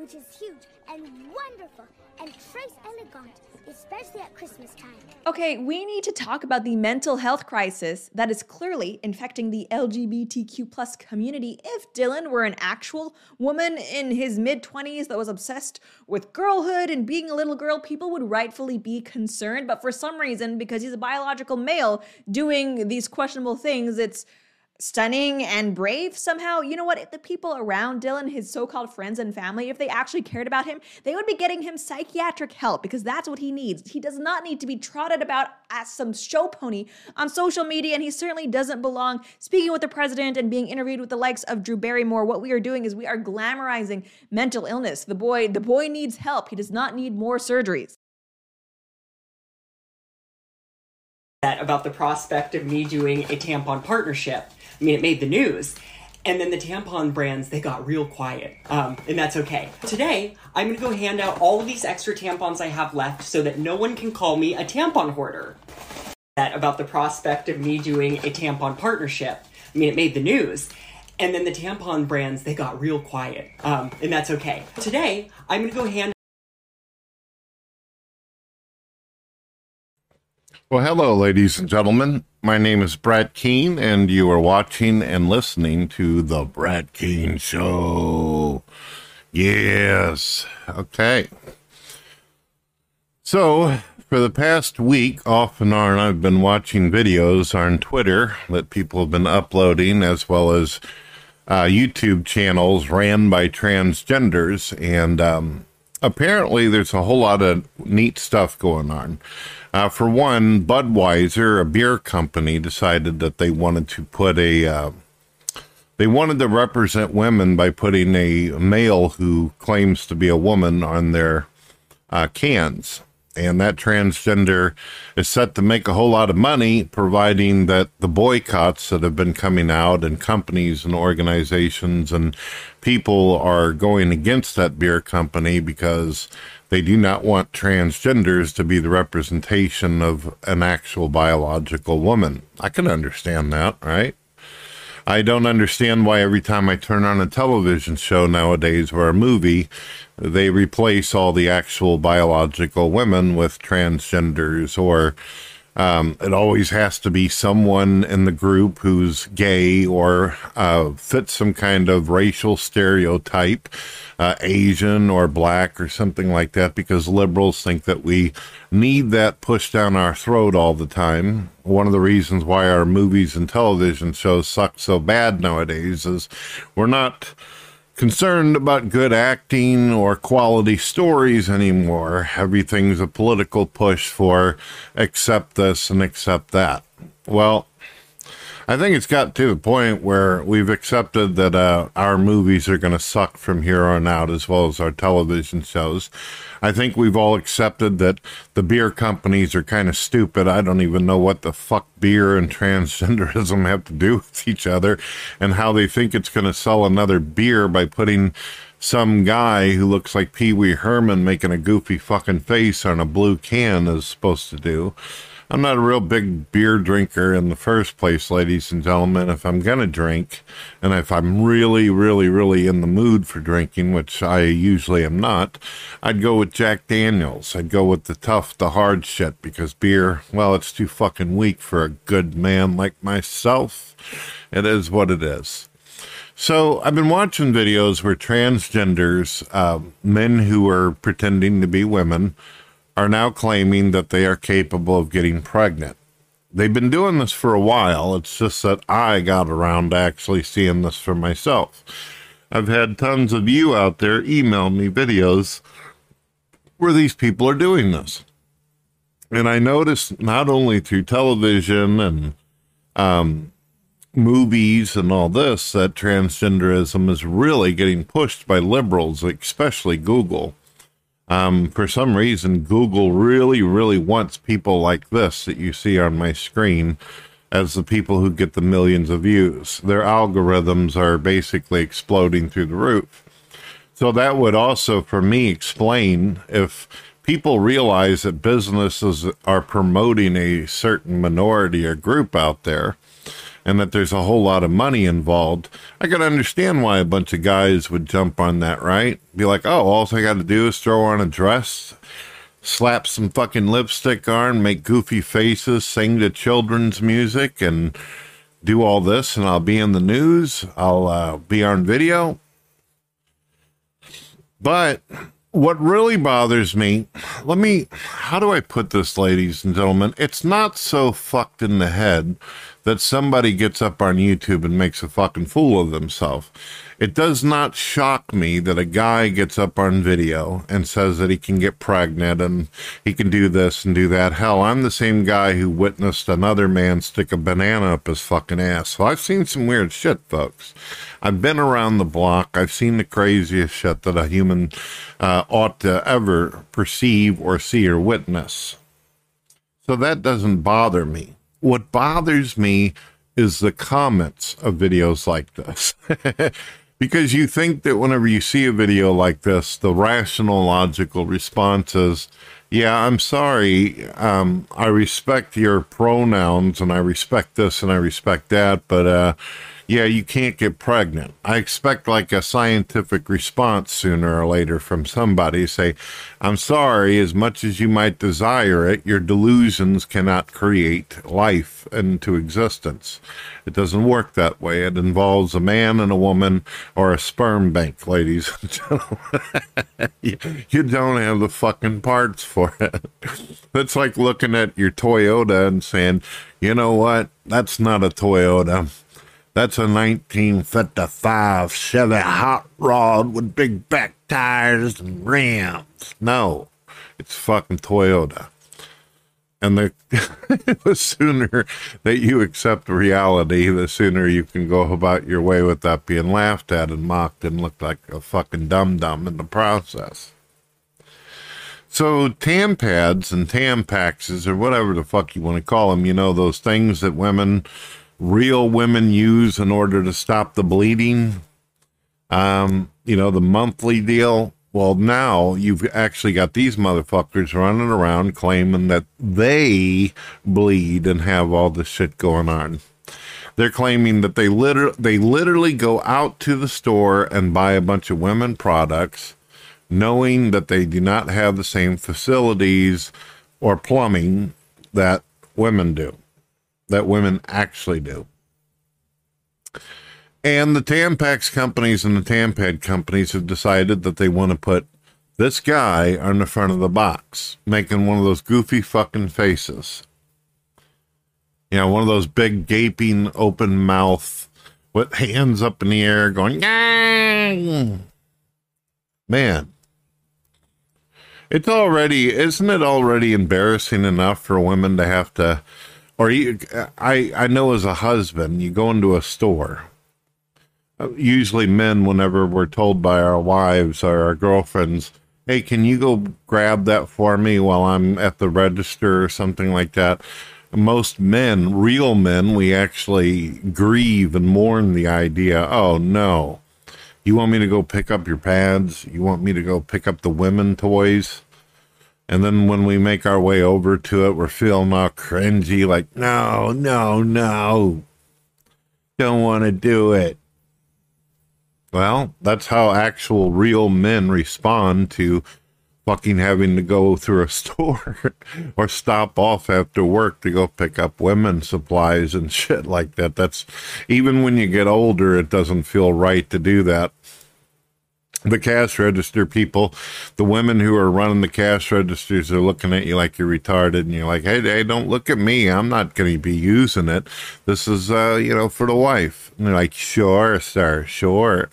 which is huge and wonderful and très elegant, especially at Christmas time. Okay, we need to talk about the mental health crisis that is clearly infecting the LGBTQ plus community. If Dylan were an actual woman in his mid 20s that was obsessed with girlhood and being a little girl, people would rightfully be concerned. But for some reason, because he's a biological male doing these questionable things, it's stunning and brave somehow. You know what? If the people around Dylan, his so called friends and family, if they actually cared about him, they would be getting him psychiatric help because that's what he needs. He does not need to be trotted about as some show pony on social media, and he certainly doesn't belong speaking with the president and being interviewed with the likes of Drew Barrymore. What we are doing is we are glamorizing mental illness. The boy, the boy needs help. He does not need more surgeries. That About the prospect of me doing a tampon partnership I mean, it made the news. And then the tampon brands, they got real quiet. Um, and that's okay. Today, I'm gonna go hand out all of these extra tampons I have left so that no one can call me a tampon hoarder. That about the prospect of me doing a tampon partnership. I mean, it made the news. And then the tampon brands, they got real quiet. Um, and that's okay. Today, I'm gonna go hand Well, hello, ladies and gentlemen. My name is Brett Keane, and you are watching and listening to The Brett Keane Show. Yes. Okay. So, for the past week, off and on, I've been watching videos on Twitter that people have been uploading, as well as uh, YouTube channels ran by transgenders. And um, apparently, there's a whole lot of neat stuff going on. Uh, for one, Budweiser, a beer company, decided that they wanted to put a uh, they wanted to represent women by putting a male who claims to be a woman on their uh, cans. And that transgender is set to make a whole lot of money, providing that the boycotts that have been coming out and companies and organizations and people are going against that beer company because they do not want transgenders to be the representation of an actual biological woman. I can understand that, right? I don't understand why every time I turn on a television show nowadays or a movie, they replace all the actual biological women with transgenders or um, it always has to be someone in the group who's gay or uh, fits some kind of racial stereotype, uh, Asian or black or something like that, because liberals think that we need that pushed down our throat all the time. One of the reasons why our movies and television shows suck so bad nowadays is we're not concerned about good acting or quality stories anymore. Everything's a political push for accept this and accept that. Well, I think it's got to the point where we've accepted that uh, our movies are going to suck from here on out, as well as our television shows. I think we've all accepted that the beer companies are kind of stupid. I don't even know what the fuck beer and transgenderism have to do with each other and how they think it's going to sell another beer by putting some guy who looks like Pee Wee Herman making a goofy fucking face on a blue can is supposed to do. I'm not a real big beer drinker in the first place, ladies and gentlemen. If I'm going to drink, and if I'm really, really, really in the mood for drinking, which I usually am not, I'd go with Jack Daniels. I'd go with the tough, the hard shit because beer, well, it's too fucking weak for a good man like myself. It is what it is. So I've been watching videos where transgenders, uh, men who are pretending to be women, are now claiming that they are capable of getting pregnant. They've been doing this for a while. It's just that I got around to actually seeing this for myself. I've had tons of you out there email me videos where these people are doing this. And I noticed not only through television and um, movies and all this that transgenderism is really getting pushed by liberals, especially Google. Um, for some reason, Google really, really wants people like this that you see on my screen as the people who get the millions of views. Their algorithms are basically exploding through the roof. So that would also, for me, explain if people realize that businesses are promoting a certain minority or group out there and that there's a whole lot of money involved, I can understand why a bunch of guys would jump on that, right? Be like, oh, all I got to do is throw on a dress, slap some fucking lipstick on, make goofy faces, sing to children's music, and do all this, and I'll be in the news. I'll uh, be on video. But what really bothers me, let me, how do I put this, ladies and gentlemen? It's not so fucked in the head that somebody gets up on YouTube and makes a fucking fool of themselves. It does not shock me that a guy gets up on video and says that he can get pregnant and he can do this and do that. Hell, I'm the same guy who witnessed another man stick a banana up his fucking ass. So I've seen some weird shit, folks. I've been around the block. I've seen the craziest shit that a human uh, ought to ever perceive or see or witness. So that doesn't bother me. What bothers me is the comments of videos like this. because you think that whenever you see a video like this, the rational, logical response is, yeah, I'm sorry. Um, I respect your pronouns and I respect this and I respect that, but uh, yeah, you can't get pregnant. I expect like a scientific response sooner or later from somebody say, I'm sorry, as much as you might desire it, your delusions cannot create life into existence. It doesn't work that way. It involves a man and a woman or a sperm bank, ladies and gentlemen. you don't have the fucking parts for it. It's like looking at your Toyota and saying, you know what? That's not a Toyota that's a 1955 Chevy hot rod with big back tires and rims. No, it's fucking Toyota. And the, the sooner that you accept reality, the sooner you can go about your way without being laughed at and mocked and looked like a fucking dum dum in the process. So Tampads and tam Tampaxes or whatever the fuck you want to call them, you know, those things that women real women use in order to stop the bleeding. Um, you know, the monthly deal. Well, now you've actually got these motherfuckers running around claiming that they bleed and have all this shit going on. They're claiming that they liter- they literally go out to the store and buy a bunch of women products, knowing that they do not have the same facilities or plumbing that women do that women actually do. And the Tampax companies and the Tampad companies have decided that they want to put this guy on the front of the box, making one of those goofy fucking faces. You know, one of those big gaping open mouth with hands up in the air going, Gang! man. It's already, isn't it already embarrassing enough for women to have to or you, I, I know as a husband, you go into a store. Usually, men, whenever we're told by our wives or our girlfriends, hey, can you go grab that for me while I'm at the register or something like that? Most men, real men, we actually grieve and mourn the idea oh, no. You want me to go pick up your pads? You want me to go pick up the women toys? And then when we make our way over to it, we're feeling all cringy, like, no, no, no, don't want to do it. Well, that's how actual real men respond to fucking having to go through a store or stop off after work to go pick up women's supplies and shit like that. That's even when you get older, it doesn't feel right to do that the cash register people, the women who are running the cash registers are looking at you like you're retarded, and you're like, "Hey, hey, don't look at me. I'm not going to be using it. This is, uh, you know, for the wife." And they're like, "Sure, sir, sure."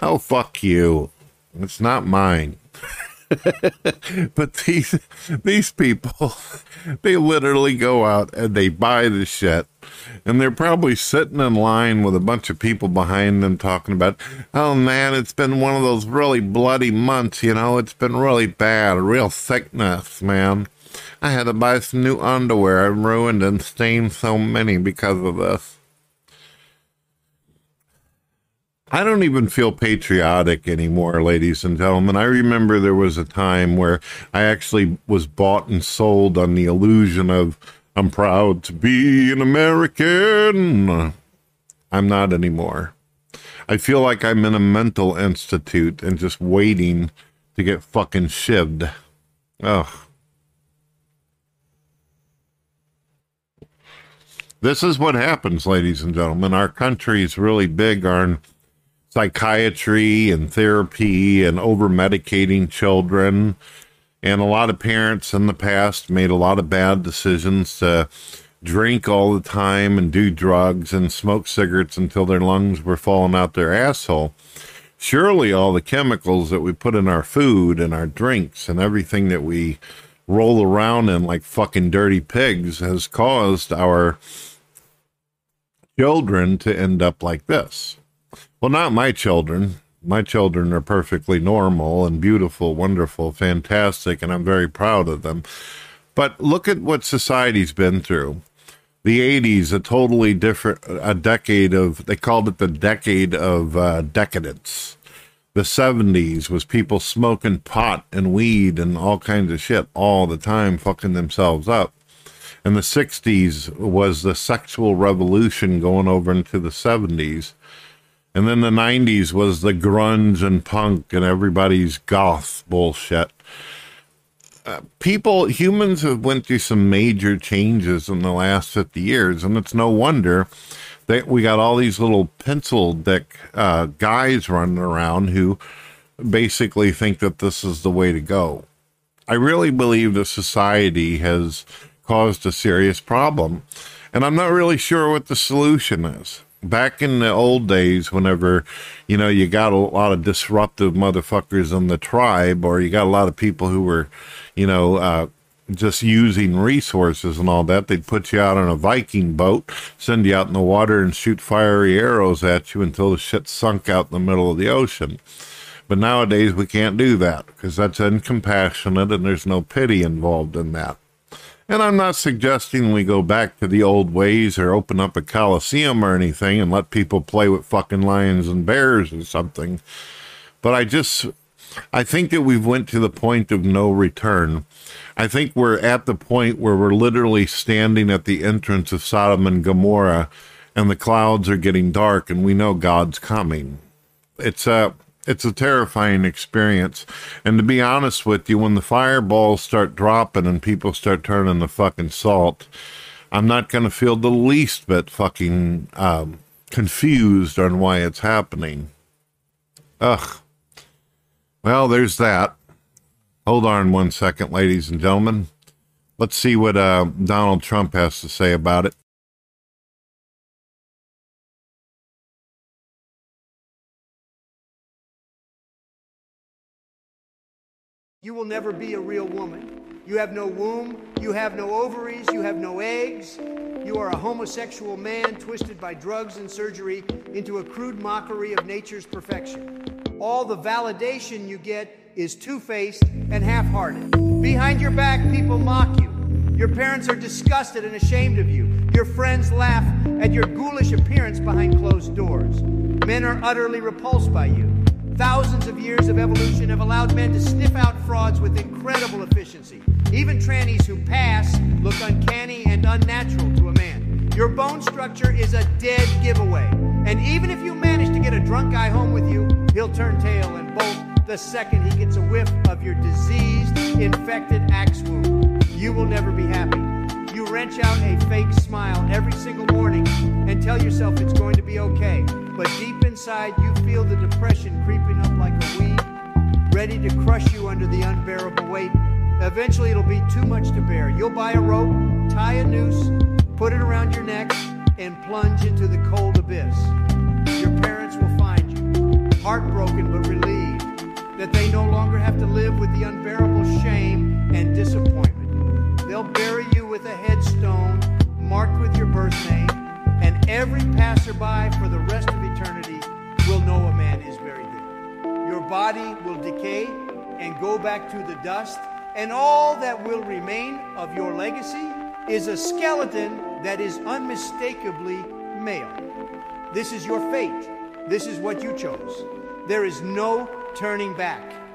Oh, fuck you. It's not mine. but these these people, they literally go out and they buy the shit, and they're probably sitting in line with a bunch of people behind them talking about, oh man, it's been one of those really bloody months, you know, it's been really bad, a real sickness, man. I had to buy some new underwear. I'm ruined and stained so many because of this. I don't even feel patriotic anymore, ladies and gentlemen. I remember there was a time where I actually was bought and sold on the illusion of I'm proud to be an American. I'm not anymore. I feel like I'm in a mental institute and just waiting to get fucking shivved. Ugh. This is what happens, ladies and gentlemen. Our country is really big on psychiatry and therapy and over medicating children. And a lot of parents in the past made a lot of bad decisions to drink all the time and do drugs and smoke cigarettes until their lungs were falling out their asshole. Surely all the chemicals that we put in our food and our drinks and everything that we roll around in like fucking dirty pigs has caused our children to end up like this. Well, not my children. My children are perfectly normal and beautiful, wonderful, fantastic, and I'm very proud of them. But look at what society's been through. The 80s, a totally different, a decade of, they called it the decade of uh, decadence. The 70s was people smoking pot and weed and all kinds of shit all the time, fucking themselves up. And the 60s was the sexual revolution going over into the 70s. And then the 90s was the grunge and punk and everybody's goth bullshit. Uh, people, humans have went through some major changes in the last 50 years, and it's no wonder that we got all these little pencil dick uh, guys running around who basically think that this is the way to go. I really believe that society has caused a serious problem, and I'm not really sure what the solution is back in the old days, whenever, you know, you got a lot of disruptive motherfuckers in the tribe, or you got a lot of people who were, you know, uh, just using resources and all that, they'd put you out on a Viking boat, send you out in the water, and shoot fiery arrows at you until the shit sunk out in the middle of the ocean. But nowadays, we can't do that because that's uncompassionate and there's no pity involved in that. And I'm not suggesting we go back to the old ways or open up a coliseum or anything and let people play with fucking lions and bears or something. But I just I think that we've went to the point of no return. I think we're at the point where we're literally standing at the entrance of Sodom and Gomorrah and the clouds are getting dark and we know God's coming. It's a it's a terrifying experience. And to be honest with you, when the fireballs start dropping and people start turning the fucking salt, I'm not going to feel the least bit fucking um, confused on why it's happening. Ugh. Well, there's that. Hold on one second, ladies and gentlemen. Let's see what uh, Donald Trump has to say about it. You will never be a real woman. You have no womb, you have no ovaries, you have no eggs. You are a homosexual man twisted by drugs and surgery into a crude mockery of nature's perfection. All the validation you get is two faced and half hearted. Behind your back, people mock you. Your parents are disgusted and ashamed of you. Your friends laugh at your ghoulish appearance behind closed doors. Men are utterly repulsed by you. Thousands of years of evolution have allowed men to sniff out frauds with incredible efficiency. Even trannies who pass look uncanny and unnatural to a man. Your bone structure is a dead giveaway. And even if you manage to get a drunk guy home with you, he'll turn tail and bolt the second he gets a whiff of your diseased, infected axe wound. You will never be happy. Wrench out a fake smile every single morning and tell yourself it's going to be okay. But deep inside, you feel the depression creeping up like a weed, ready to crush you under the unbearable weight. Eventually, it'll be too much to bear. You'll buy a rope, tie a noose, put it around your neck, and plunge into the cold abyss. Your parents will find you, heartbroken but relieved that they no longer have to live with the unbearable shame and disappointment. They'll you with a headstone marked with your birth name, and every passerby for the rest of eternity will know a man is buried there. Your body will decay and go back to the dust, and all that will remain of your legacy is a skeleton that is unmistakably male. This is your fate. This is what you chose. There is no turning back.